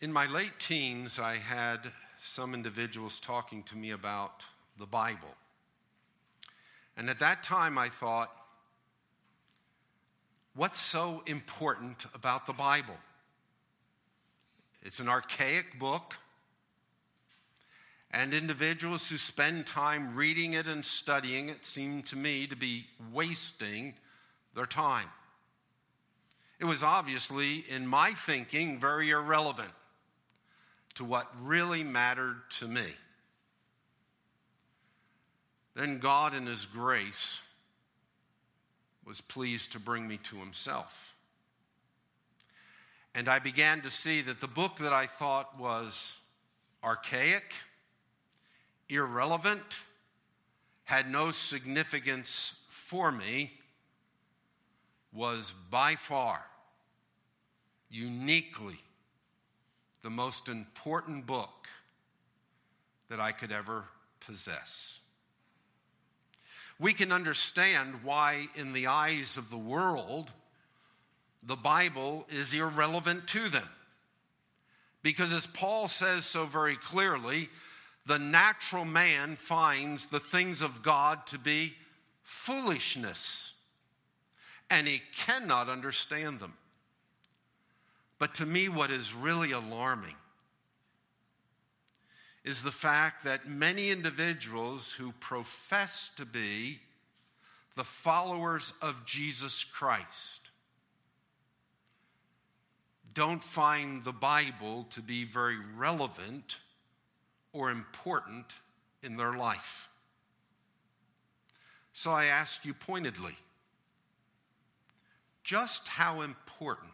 In my late teens, I had some individuals talking to me about the Bible. And at that time, I thought, what's so important about the Bible? It's an archaic book, and individuals who spend time reading it and studying it seem to me to be wasting their time. It was obviously, in my thinking, very irrelevant to what really mattered to me. Then God, in His grace, was pleased to bring me to Himself. And I began to see that the book that I thought was archaic, irrelevant, had no significance for me, was by far, uniquely, the most important book that I could ever possess. We can understand why, in the eyes of the world, the Bible is irrelevant to them. Because, as Paul says so very clearly, the natural man finds the things of God to be foolishness, and he cannot understand them. But to me, what is really alarming is the fact that many individuals who profess to be the followers of Jesus Christ don't find the Bible to be very relevant or important in their life. So I ask you pointedly just how important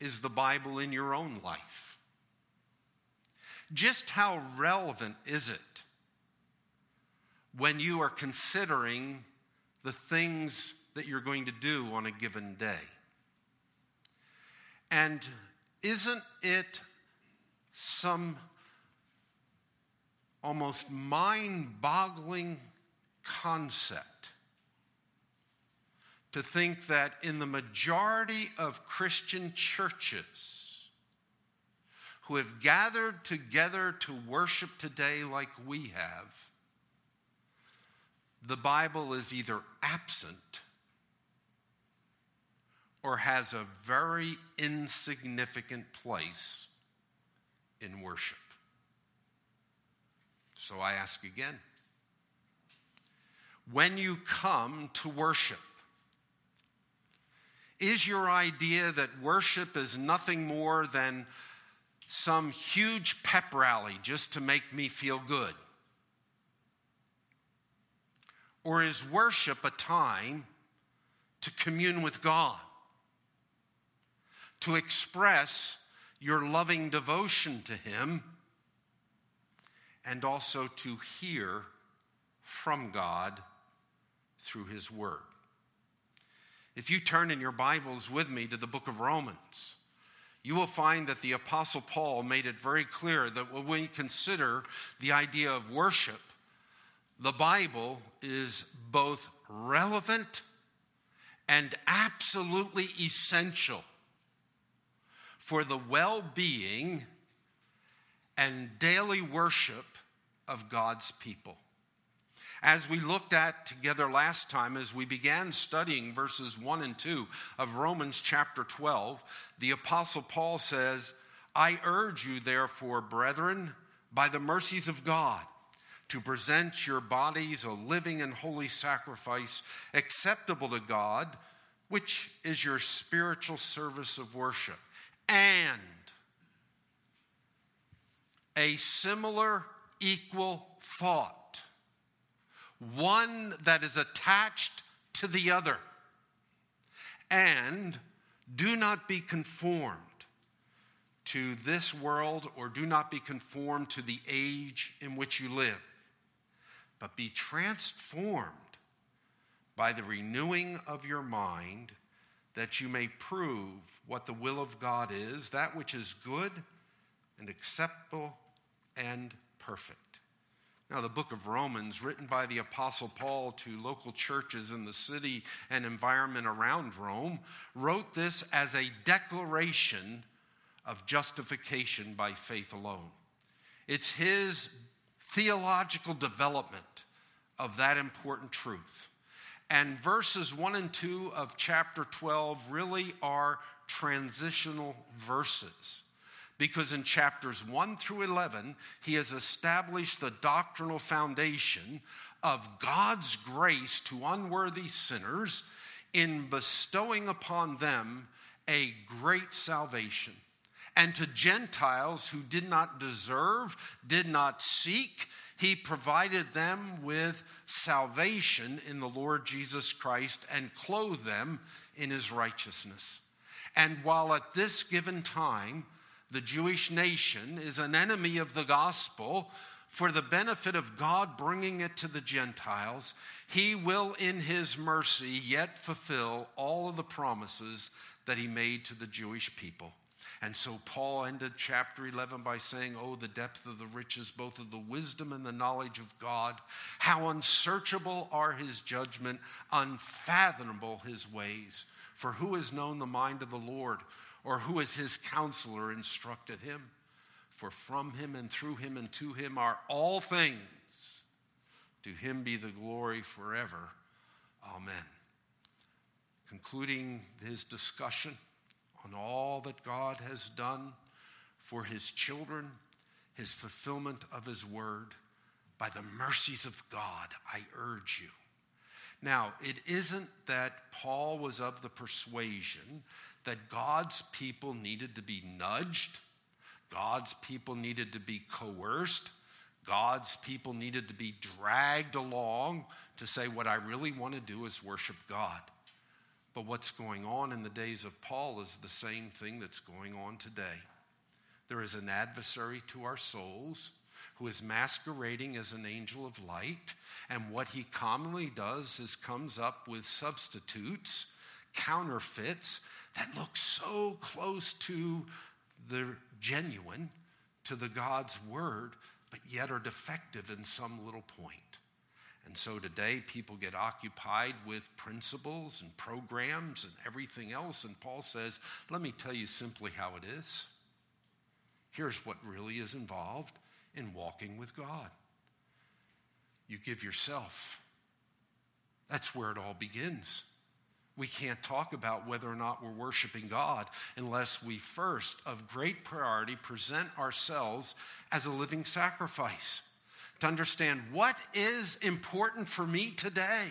is the Bible in your own life? Just how relevant is it when you are considering the things that you're going to do on a given day? And isn't it some almost mind boggling concept to think that in the majority of Christian churches who have gathered together to worship today like we have, the Bible is either absent or has a very insignificant place in worship. So I ask again when you come to worship, is your idea that worship is nothing more than some huge pep rally just to make me feel good? Or is worship a time to commune with God, to express your loving devotion to Him, and also to hear from God through His Word? If you turn in your Bibles with me to the book of Romans, you will find that the Apostle Paul made it very clear that when we consider the idea of worship, the Bible is both relevant and absolutely essential for the well being and daily worship of God's people. As we looked at together last time, as we began studying verses 1 and 2 of Romans chapter 12, the Apostle Paul says, I urge you, therefore, brethren, by the mercies of God, to present your bodies a living and holy sacrifice acceptable to God, which is your spiritual service of worship. And a similar, equal thought one that is attached to the other. And do not be conformed to this world or do not be conformed to the age in which you live, but be transformed by the renewing of your mind that you may prove what the will of God is, that which is good and acceptable and perfect. Now, the book of Romans, written by the Apostle Paul to local churches in the city and environment around Rome, wrote this as a declaration of justification by faith alone. It's his theological development of that important truth. And verses 1 and 2 of chapter 12 really are transitional verses. Because in chapters 1 through 11, he has established the doctrinal foundation of God's grace to unworthy sinners in bestowing upon them a great salvation. And to Gentiles who did not deserve, did not seek, he provided them with salvation in the Lord Jesus Christ and clothed them in his righteousness. And while at this given time, the Jewish nation is an enemy of the gospel, for the benefit of God bringing it to the Gentiles, he will in his mercy yet fulfill all of the promises that he made to the Jewish people. And so Paul ended chapter 11 by saying, Oh, the depth of the riches, both of the wisdom and the knowledge of God. How unsearchable are his judgment, unfathomable his ways. For who has known the mind of the Lord, or who has his counselor instructed him? For from him and through him and to him are all things. To him be the glory forever. Amen. Concluding his discussion on all that God has done for his children, his fulfillment of his word. By the mercies of God, I urge you. Now, it isn't that Paul was of the persuasion that God's people needed to be nudged, God's people needed to be coerced, God's people needed to be dragged along to say, What I really want to do is worship God. But what's going on in the days of Paul is the same thing that's going on today. There is an adversary to our souls who is masquerading as an angel of light, and what he commonly does is comes up with substitutes, counterfeits that look so close to the genuine, to the God's word, but yet are defective in some little point. And so today, people get occupied with principles and programs and everything else. And Paul says, let me tell you simply how it is. Here's what really is involved in walking with God you give yourself. That's where it all begins. We can't talk about whether or not we're worshiping God unless we first, of great priority, present ourselves as a living sacrifice to understand what is important for me today.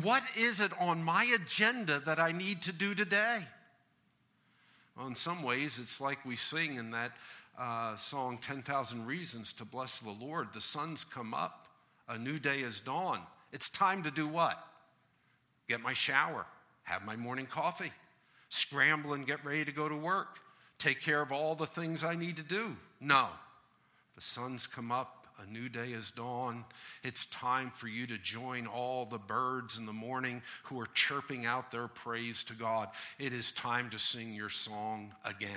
What is it on my agenda that I need to do today? Well, in some ways, it's like we sing in that uh, song, 10,000 Reasons to Bless the Lord. The sun's come up, a new day is dawn. It's time to do what? Get my shower, have my morning coffee, scramble and get ready to go to work, take care of all the things I need to do. No. The sun's come up, a new day has dawned. It's time for you to join all the birds in the morning who are chirping out their praise to God. It is time to sing your song again.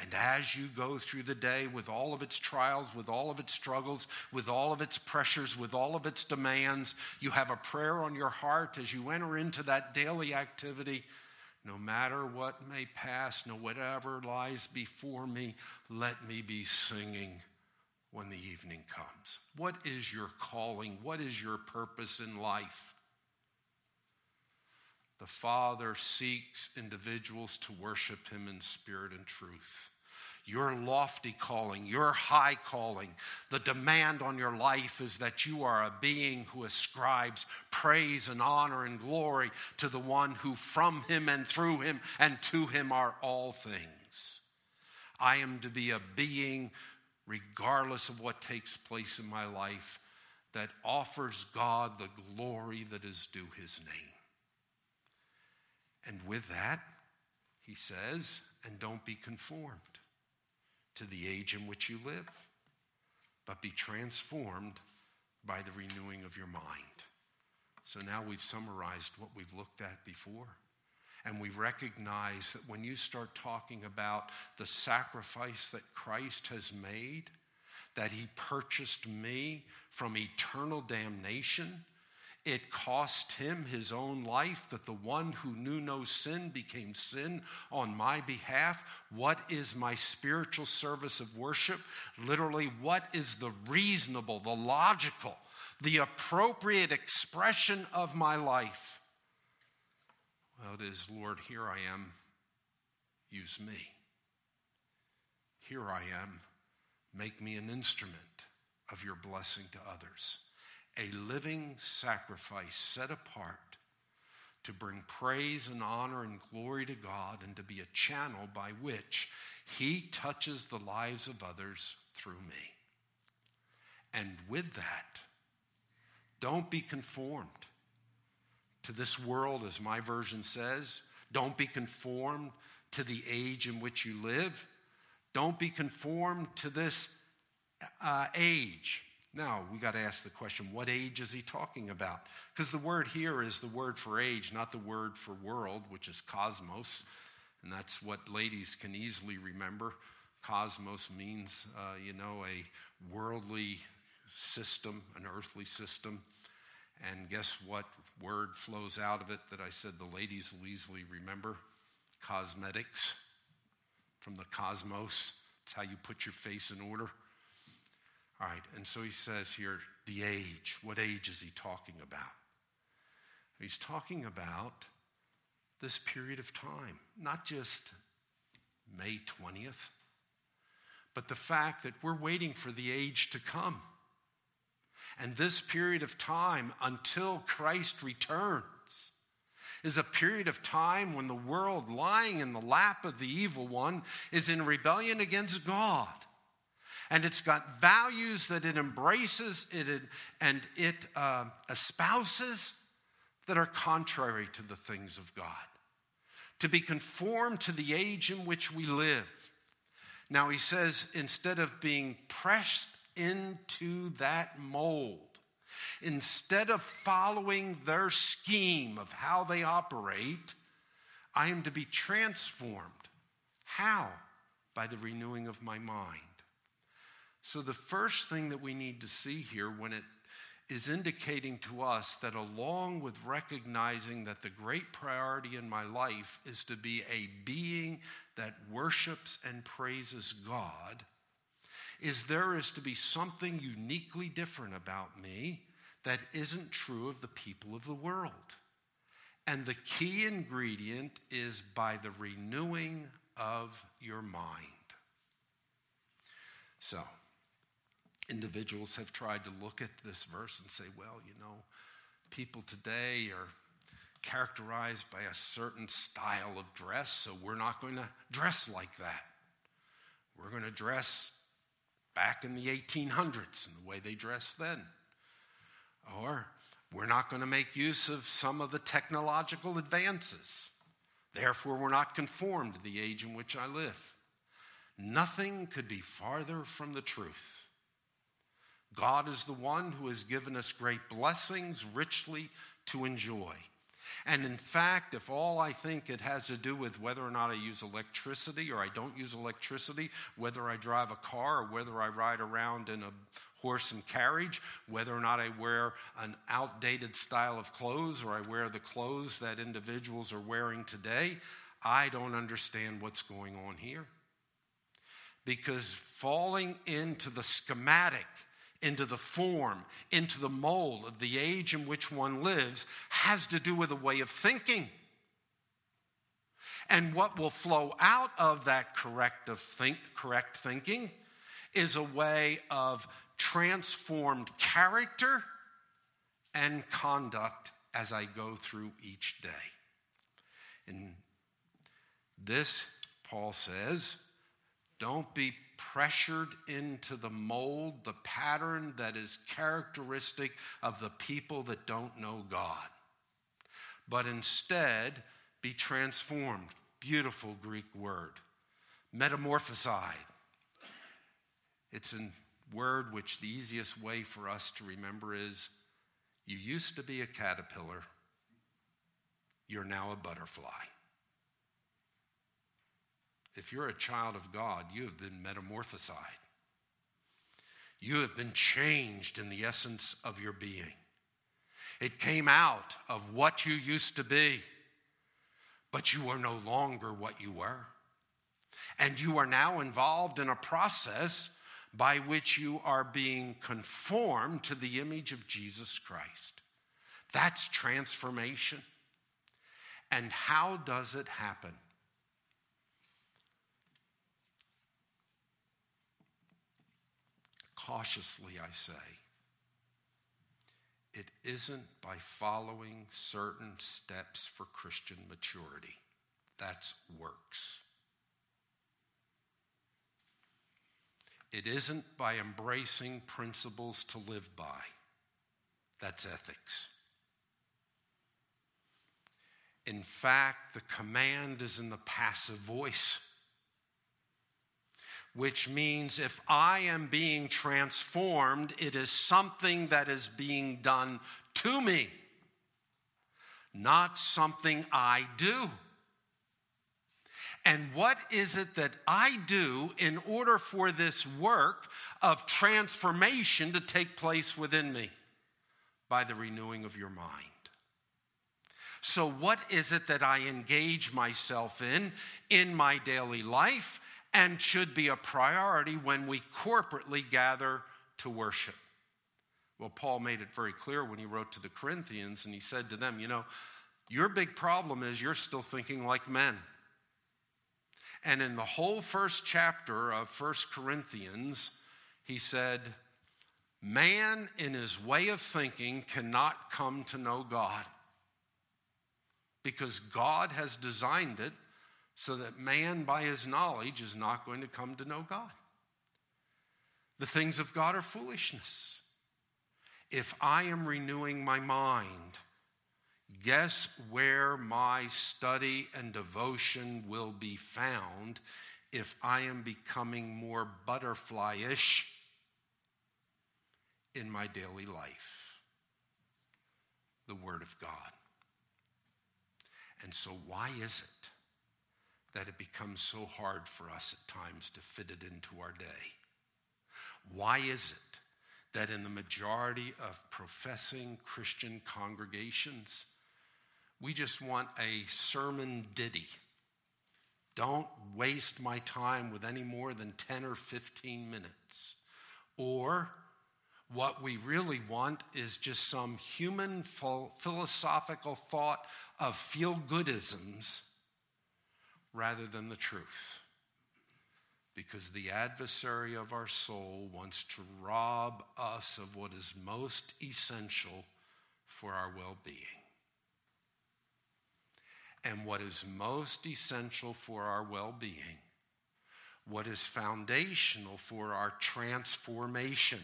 And as you go through the day with all of its trials, with all of its struggles, with all of its pressures, with all of its demands, you have a prayer on your heart as you enter into that daily activity. No matter what may pass, no whatever lies before me, let me be singing when the evening comes? What is your calling? What is your purpose in life? The Father seeks individuals to worship Him in spirit and truth. Your lofty calling, your high calling, the demand on your life is that you are a being who ascribes praise and honor and glory to the one who from Him and through Him and to Him are all things. I am to be a being regardless of what takes place in my life, that offers God the glory that is due his name. And with that, he says, and don't be conformed to the age in which you live, but be transformed by the renewing of your mind. So now we've summarized what we've looked at before. And we recognize that when you start talking about the sacrifice that Christ has made, that he purchased me from eternal damnation It cost him his own life that the one who knew no sin became sin on my behalf. What is my spiritual service of worship? Literally, what is the reasonable, the logical, the appropriate expression of my life? Well, it is, Lord, here I am, use me. Here I am, make me an instrument of your blessing to others a living sacrifice set apart to bring praise and honor and glory to God and to be a channel by which He touches the lives of others through me. And with that, don't be conformed to this world, as my version says. Don't be conformed to the age in which you live. Don't be conformed to this uh, age now, we got to ask the question what age is he talking about? Because the word here is the word for age, not the word for world, which is cosmos. And that's what ladies can easily remember. Cosmos means, uh, you know, a worldly system, an earthly system. And guess what word flows out of it that I said the ladies will easily remember? Cosmetics from the cosmos. It's how you put your face in order. All right, and so he says here, the age. What age is he talking about? He's talking about this period of time, not just May 20th, but the fact that we're waiting for the age to come. And this period of time until Christ returns is a period of time when the world, lying in the lap of the evil one, is in rebellion against God and it's got values that it embraces it, and it uh, espouses that are contrary to the things of God. To be conformed to the age in which we live. Now, he says, instead of being pressed into that mold, instead of following their scheme of how they operate, I am to be transformed. How? By the renewing of my mind. So, the first thing that we need to see here when it is indicating to us that along with recognizing that the great priority in my life is to be a being that worships and praises God, is there is to be something uniquely different about me that isn't true of the people of the world. And the key ingredient is by the renewing of your mind. So, individuals have tried to look at this verse and say, well, you know, people today are characterized by a certain style of dress, so we're not going to dress like that. We're going to dress back in the 1800s and the way they dressed then. Or we're not going to make use of some of the technological advances. Therefore, we're not conformed to the age in which I live. Nothing could be farther from the truth. God is the one who has given us great blessings richly to enjoy. And in fact, if all I think it has to do with whether or not I use electricity or I don't use electricity, whether I drive a car or whether I ride around in a horse and carriage, whether or not I wear an outdated style of clothes or I wear the clothes that individuals are wearing today, I don't understand what's going on here. Because falling into the schematic into the form, into the mold of the age in which one lives has to do with a way of thinking. And what will flow out of that corrective think, correct thinking is a way of transformed character and conduct as I go through each day. And this, Paul says, don't be pressured into the mold, the pattern that is characteristic of the people that don't know God. But instead, be transformed. Beautiful Greek word. Metamorphosized. It's a word which the easiest way for us to remember is you used to be a caterpillar, you're now a butterfly. If you're a child of God, you have been metamorphosized. You have been changed in the essence of your being. It came out of what you used to be, but you are no longer what you were. And you are now involved in a process by which you are being conformed to the image of Jesus Christ. That's transformation. And how does it happen? Cautiously, I say, it isn't by following certain steps for Christian maturity. That's works. It isn't by embracing principles to live by. That's ethics. In fact, the command is in the passive voice, which means if I am being transformed, it is something that is being done to me, not something I do. And what is it that I do in order for this work of transformation to take place within me? By the renewing of your mind. So, what is it that I engage myself in in my daily life and should be a priority when we corporately gather to worship? Well, Paul made it very clear when he wrote to the Corinthians, and he said to them, You know, your big problem is you're still thinking like men. And in the whole first chapter of First Corinthians, he said, Man in his way of thinking cannot come to know God because God has designed it so that man, by his knowledge, is not going to come to know God. The things of God are foolishness. If I am renewing my mind, Guess where my study and devotion will be found if I am becoming more butterflyish in my daily life? The Word of God. And so, why is it that it becomes so hard for us at times to fit it into our day? Why is it that in the majority of professing Christian congregations, we just want a sermon ditty. Don't waste my time with any more than 10 or 15 minutes. Or what we really want is just some human philosophical thought of feel goodisms rather than the truth. Because the adversary of our soul wants to rob us of what is most essential for our well being. And what is most essential for our well being, what is foundational for our transformation,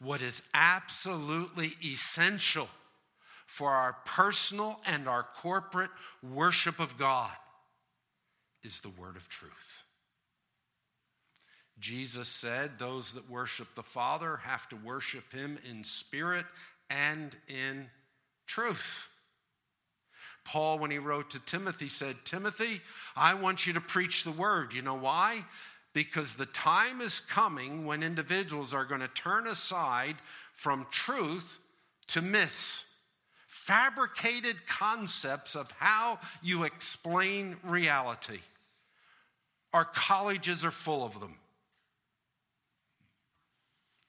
what is absolutely essential for our personal and our corporate worship of God is the word of truth. Jesus said, Those that worship the Father have to worship him in spirit and in truth. Paul, when he wrote to Timothy, said, Timothy, I want you to preach the word. You know why? Because the time is coming when individuals are going to turn aside from truth to myths, fabricated concepts of how you explain reality. Our colleges are full of them.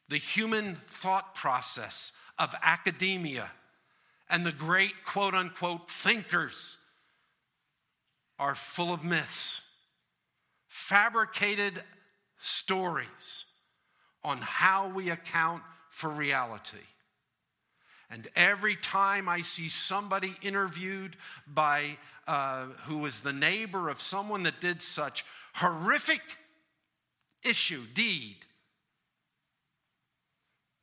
The human thought process of academia and the great quote unquote thinkers are full of myths, fabricated stories on how we account for reality. And every time I see somebody interviewed by uh, who was the neighbor of someone that did such horrific issue, deed,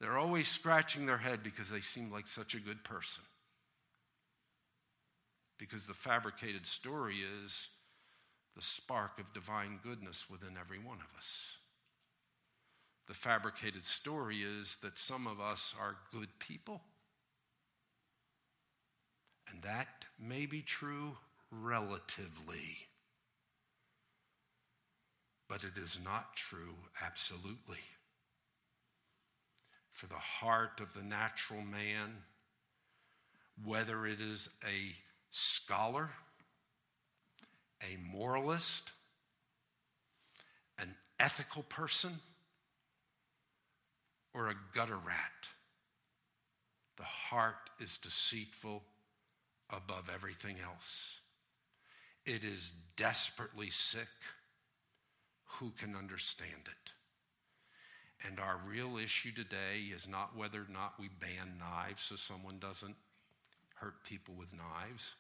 they're always scratching their head because they seem like such a good person. Because the fabricated story is the spark of divine goodness within every one of us. The fabricated story is that some of us are good people. That may be true relatively, but it is not true absolutely. For the heart of the natural man whether it is a scholar, a moralist, an ethical person, or a gutter rat. The heart is deceitful above everything else. It is desperately sick. Who can understand it? And our real issue today is not whether or not we ban knives so someone doesn't hurt people with knives,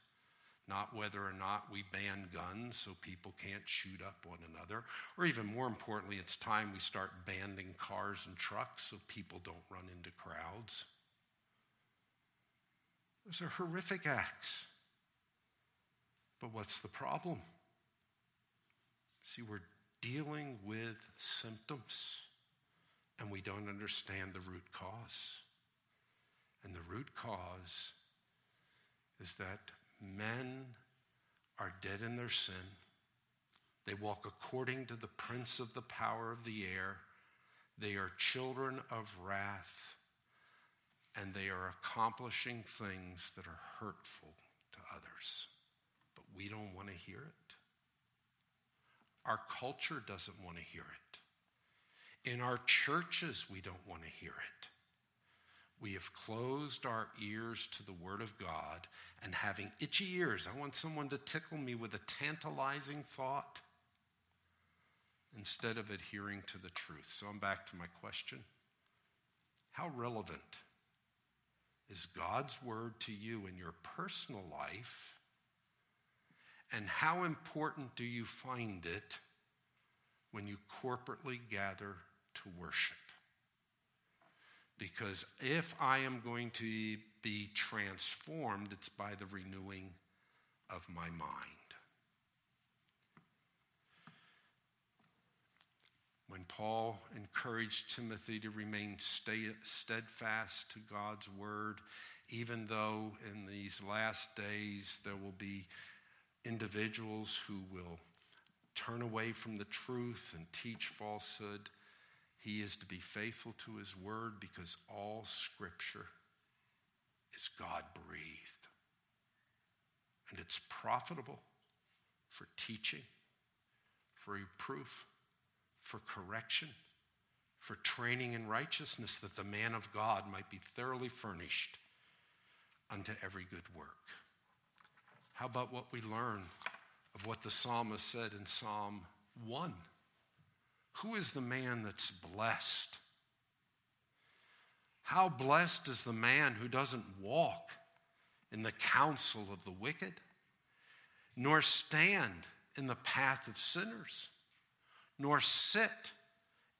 not whether or not we ban guns so people can't shoot up one another, or even more importantly, it's time we start banning cars and trucks so people don't run into crowds. Those are horrific acts. But what's the problem? See, we're dealing with symptoms and we don't understand the root cause. And the root cause is that men are dead in their sin. They walk according to the prince of the power of the air. They are children of wrath, and they are accomplishing things that are hurtful to others. But we don't want to hear it. Our culture doesn't want to hear it. In our churches, we don't want to hear it. We have closed our ears to the Word of God, and having itchy ears, I want someone to tickle me with a tantalizing thought instead of adhering to the truth. So I'm back to my question How relevant is God's Word to you in your personal life? And how important do you find it when you corporately gather to worship? Because if I am going to be transformed, it's by the renewing of my mind. When Paul encouraged Timothy to remain steadfast to God's word, even though in these last days there will be individuals who will turn away from the truth and teach falsehood, he is to be faithful to his word because all scripture is God breathed. And it's profitable for teaching, for reproof, for correction, for training in righteousness, that the man of God might be thoroughly furnished unto every good work. How about what we learn of what the psalmist said in Psalm 1? Who is the man that's blessed? How blessed is the man who doesn't walk in the counsel of the wicked, nor stand in the path of sinners, nor sit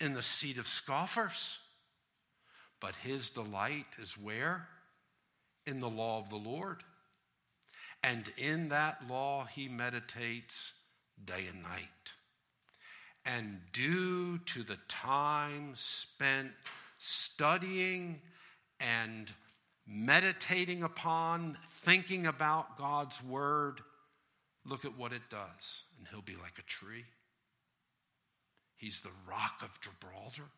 in the seat of scoffers. But his delight is where? In the law of the Lord. And in that law he meditates day and night and due to the time spent studying and meditating upon, thinking about God's word, look at what it does, and he'll be like a tree. He's the rock of Gibraltar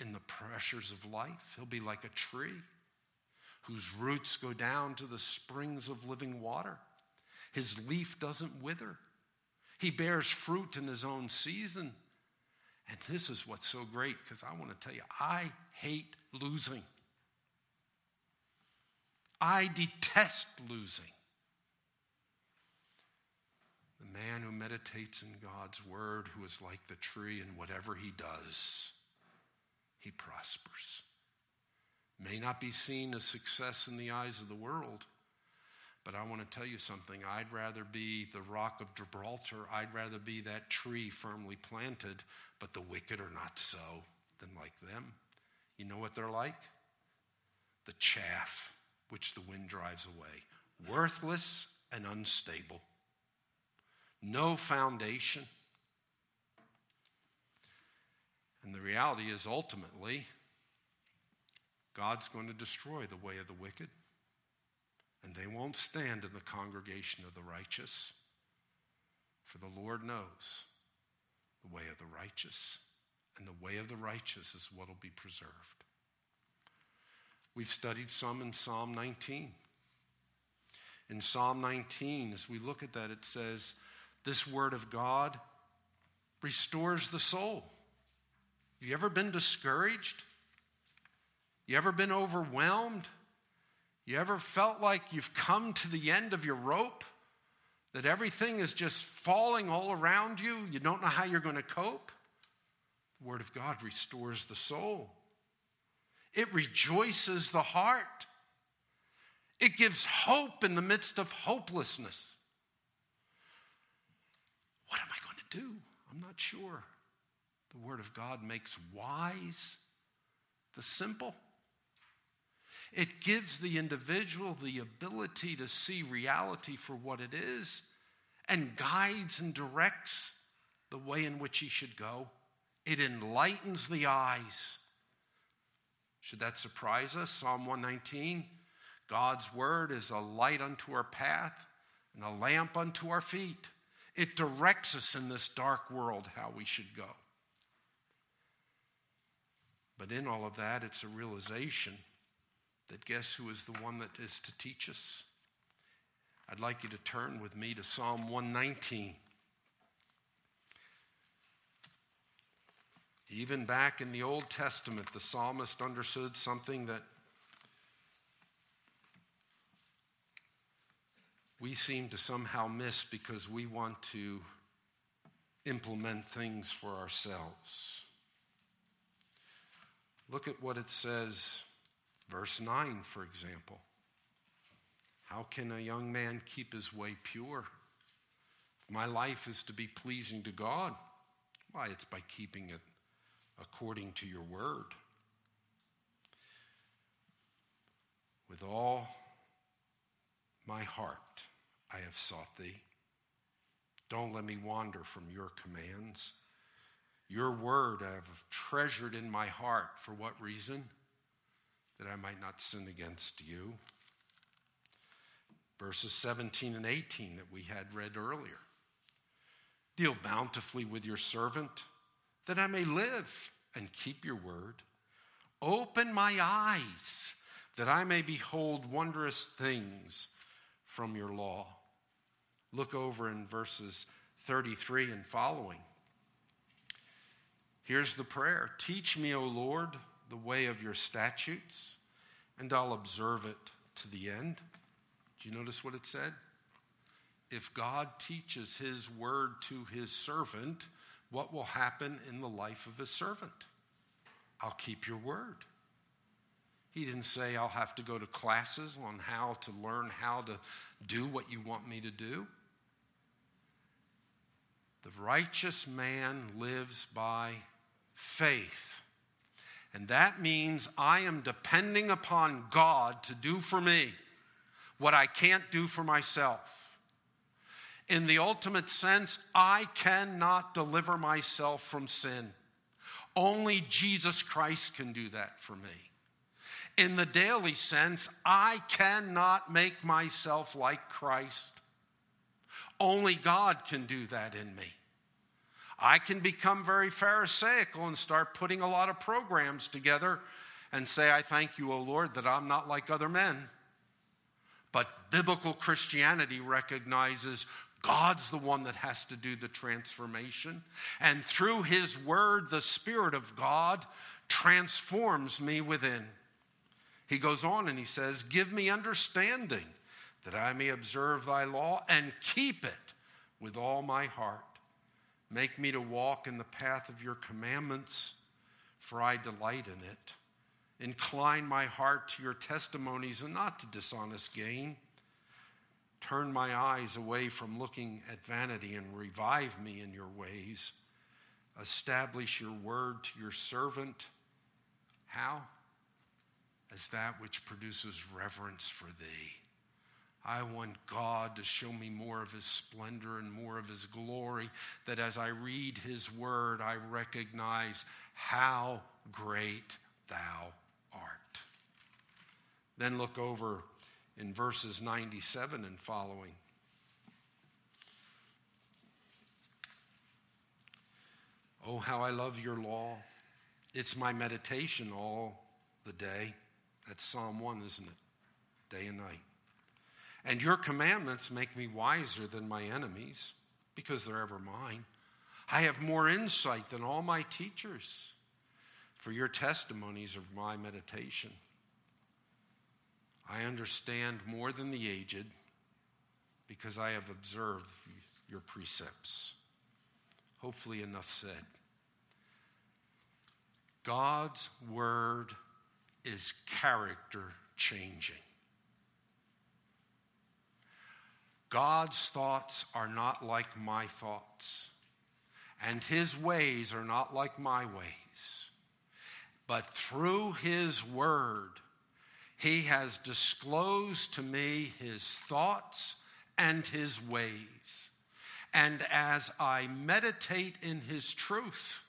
in the pressures of life. He'll be like a tree whose roots go down to the springs of living water. His leaf doesn't wither. He bears fruit in his own season. And this is what's so great because I want to tell you, I hate losing. I detest losing. The man who meditates in God's word, who is like the tree, and whatever he does, he prospers. May not be seen as success in the eyes of the world, but I want to tell you something. I'd rather be the rock of Gibraltar. I'd rather be that tree firmly planted, but the wicked are not so, than like them. You know what they're like? The chaff which the wind drives away, worthless and unstable, no foundation. And the reality is ultimately, God's going to destroy the way of the wicked and they won't stand in the congregation of the righteous. For the Lord knows the way of the righteous, and the way of the righteous is what will be preserved. We've studied some in Psalm 19. In Psalm 19, as we look at that, it says, This word of God restores the soul. You ever been discouraged? You ever been overwhelmed? You ever felt like you've come to the end of your rope? That everything is just falling all around you? You don't know how you're going to cope? The Word of God restores the soul, it rejoices the heart, it gives hope in the midst of hopelessness. What am I going to do? I'm not sure. The Word of God makes wise the simple. It gives the individual the ability to see reality for what it is and guides and directs the way in which he should go. It enlightens the eyes. Should that surprise us? Psalm 119 God's word is a light unto our path and a lamp unto our feet. It directs us in this dark world how we should go. But in all of that, it's a realization that guess who is the one that is to teach us? I'd like you to turn with me to Psalm 119. Even back in the Old Testament, the psalmist understood something that we seem to somehow miss because we want to implement things for ourselves. Look at what it says Verse 9, for example. How can a young man keep his way pure? If my life is to be pleasing to God, why, it's by keeping it according to your word. With all my heart I have sought thee. Don't let me wander from your commands. Your word I have treasured in my heart. For what reason? that I might not sin against you. Verses 17 and 18 that we had read earlier. Deal bountifully with your servant, that I may live and keep your word. Open my eyes, that I may behold wondrous things from your law. Look over in verses 33 and following. Here's the prayer Teach me, O Lord the way of your statutes, and I'll observe it to the end. Do you notice what it said? If God teaches his word to his servant, what will happen in the life of his servant? I'll keep your word. He didn't say, I'll have to go to classes on how to learn how to do what you want me to do. The righteous man lives by faith. And that means I am depending upon God to do for me what I can't do for myself. In the ultimate sense, I cannot deliver myself from sin. Only Jesus Christ can do that for me. In the daily sense, I cannot make myself like Christ. Only God can do that in me. I can become very Pharisaical and start putting a lot of programs together and say, I thank you, O Lord, that I'm not like other men. But biblical Christianity recognizes God's the one that has to do the transformation. And through His Word, the Spirit of God transforms me within. He goes on and he says, Give me understanding that I may observe thy law and keep it with all my heart. Make me to walk in the path of your commandments, for I delight in it. Incline my heart to your testimonies and not to dishonest gain. Turn my eyes away from looking at vanity and revive me in your ways. Establish your word to your servant. How? As that which produces reverence for thee. I want God to show me more of His splendor and more of His glory, that as I read His word, I recognize how great Thou art. Then look over in verses 97 and following. Oh, how I love your law. It's my meditation all the day. That's Psalm 1, isn't it? Day and night. And your commandments make me wiser than my enemies because they're ever mine. I have more insight than all my teachers, for your testimonies are my meditation. I understand more than the aged because I have observed your precepts. Hopefully, enough said. God's word is character changing. God's thoughts are not like my thoughts, and his ways are not like my ways. But through his word, he has disclosed to me his thoughts and his ways. And as I meditate in his truth,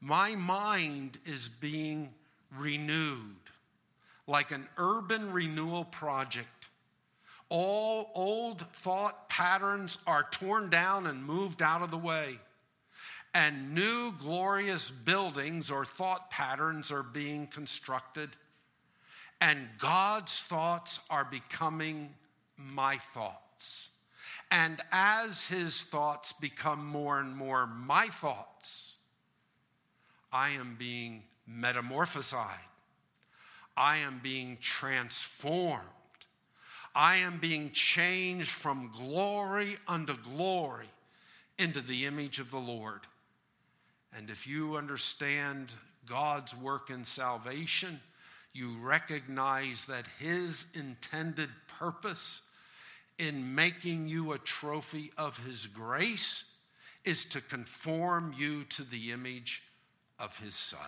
my mind is being renewed like an urban renewal project all old thought patterns are torn down and moved out of the way. And new glorious buildings or thought patterns are being constructed. And God's thoughts are becoming my thoughts. And as his thoughts become more and more my thoughts, I am being metamorphosed. I am being transformed I am being changed from glory unto glory into the image of the Lord. And if you understand God's work in salvation, you recognize that His intended purpose in making you a trophy of His grace is to conform you to the image of His Son.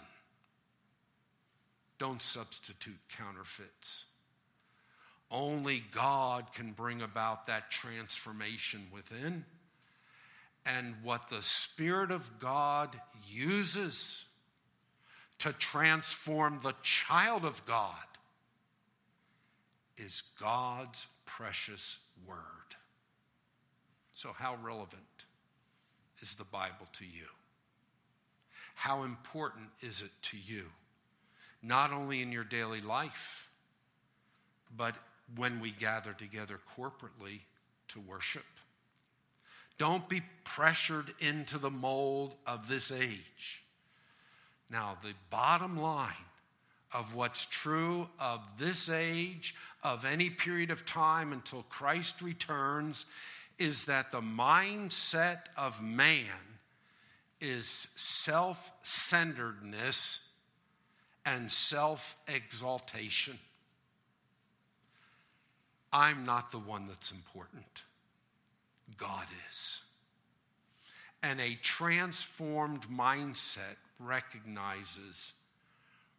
Don't substitute counterfeits. Only God can bring about that transformation within. And what the Spirit of God uses to transform the child of God is God's precious word. So, how relevant is the Bible to you? How important is it to you? Not only in your daily life, but when we gather together corporately to worship. Don't be pressured into the mold of this age. Now, the bottom line of what's true of this age, of any period of time until Christ returns, is that the mindset of man is self centeredness and self exaltation. I'm not the one that's important. God is. And a transformed mindset recognizes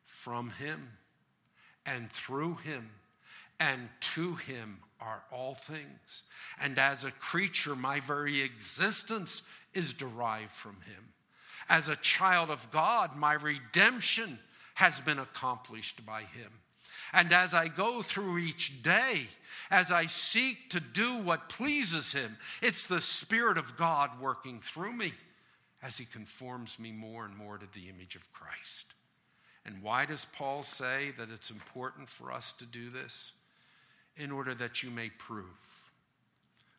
from Him and through Him and to Him are all things. And as a creature, my very existence is derived from Him. As a child of God, my redemption has been accomplished by Him. And as I go through each day, as I seek to do what pleases Him, it's the Spirit of God working through me as He conforms me more and more to the image of Christ. And why does Paul say that it's important for us to do this? In order that you may prove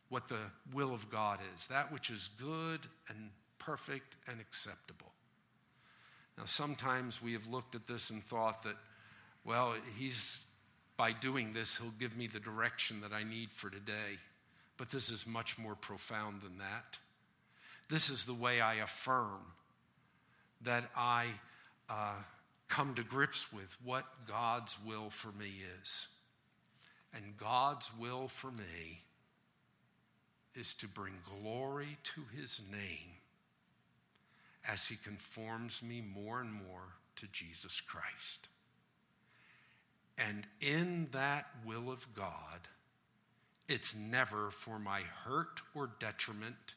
what the will of God is, that which is good and perfect and acceptable. Now, sometimes we have looked at this and thought that well, he's by doing this, he'll give me the direction that I need for today. But this is much more profound than that. This is the way I affirm that I uh, come to grips with what God's will for me is. And God's will for me is to bring glory to his name as he conforms me more and more to Jesus Christ. And in that will of God, it's never for my hurt or detriment,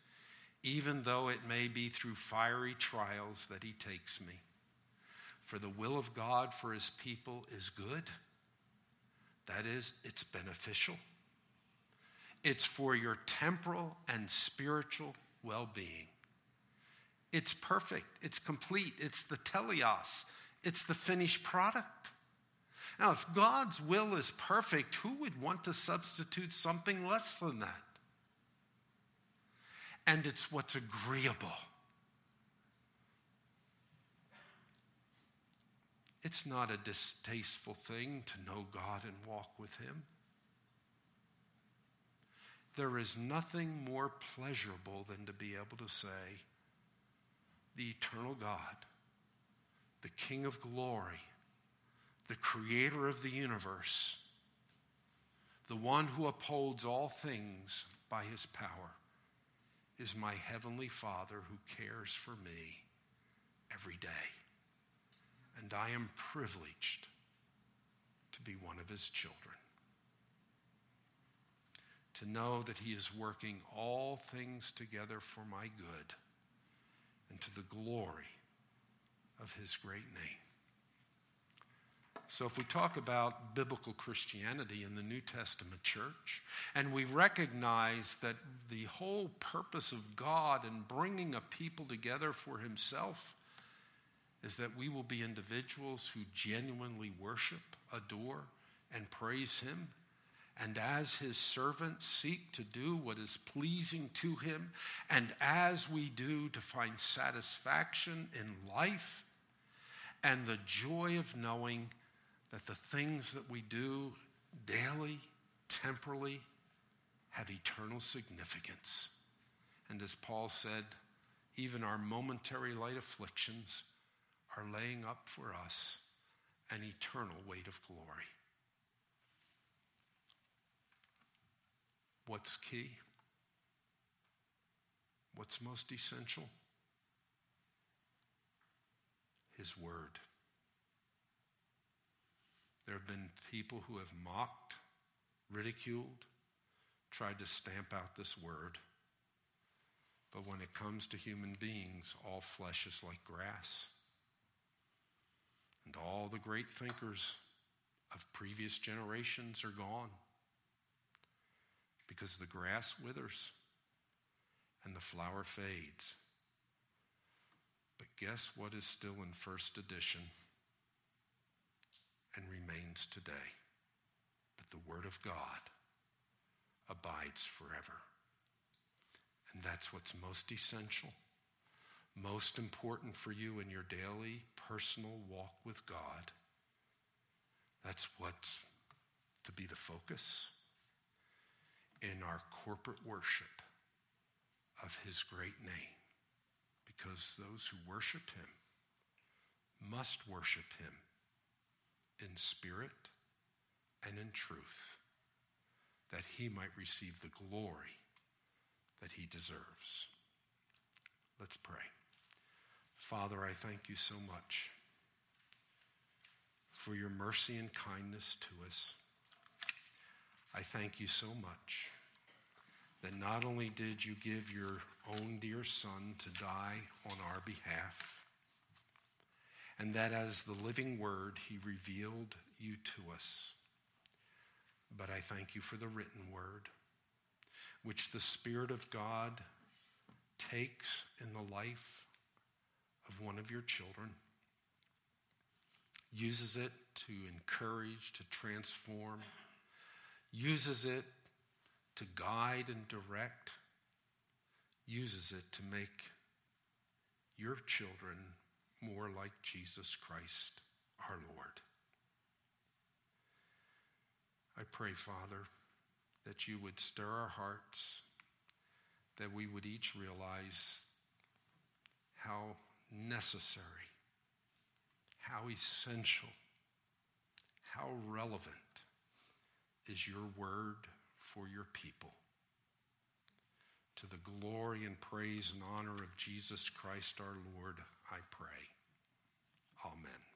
even though it may be through fiery trials that He takes me. For the will of God for His people is good. That is, it's beneficial. It's for your temporal and spiritual well being. It's perfect, it's complete, it's the teleos, it's the finished product. Now, if God's will is perfect, who would want to substitute something less than that? And it's what's agreeable. It's not a distasteful thing to know God and walk with Him. There is nothing more pleasurable than to be able to say, the eternal God, the King of glory, the creator of the universe, the one who upholds all things by his power, is my heavenly Father who cares for me every day. And I am privileged to be one of his children. To know that he is working all things together for my good to the glory of his great name. So, if we talk about biblical Christianity in the New Testament church, and we recognize that the whole purpose of God in bringing a people together for himself is that we will be individuals who genuinely worship, adore, and praise him and as his servants seek to do what is pleasing to him, and as we do to find satisfaction in life and the joy of knowing that the things that we do daily, temporally, have eternal significance. And as Paul said, even our momentary light afflictions are laying up for us an eternal weight of glory. What's key? What's most essential? His Word. There have been people who have mocked, ridiculed, tried to stamp out this Word. But when it comes to human beings, all flesh is like grass. And all the great thinkers of previous generations are gone because the grass withers and the flower fades. But guess what is still in first edition and remains today? That the Word of God abides forever. And that's what's most essential, most important for you in your daily personal walk with God. That's what's to be the focus in our corporate worship of his great name. Because those who worship him must worship him in spirit and in truth, that he might receive the glory that he deserves. Let's pray. Father, I thank you so much for your mercy and kindness to us. I thank you so much that not only did you give your own dear Son to die on our behalf, and that as the living Word, He revealed you to us, but I thank you for the written Word, which the Spirit of God takes in the life of one of your children, uses it to encourage, to transform uses it to guide and direct, uses it to make your children more like Jesus Christ, our Lord. I pray, Father, that you would stir our hearts, that we would each realize how necessary, how essential, how relevant is your word for your people. To the glory and praise and honor of Jesus Christ our Lord, I pray. Amen.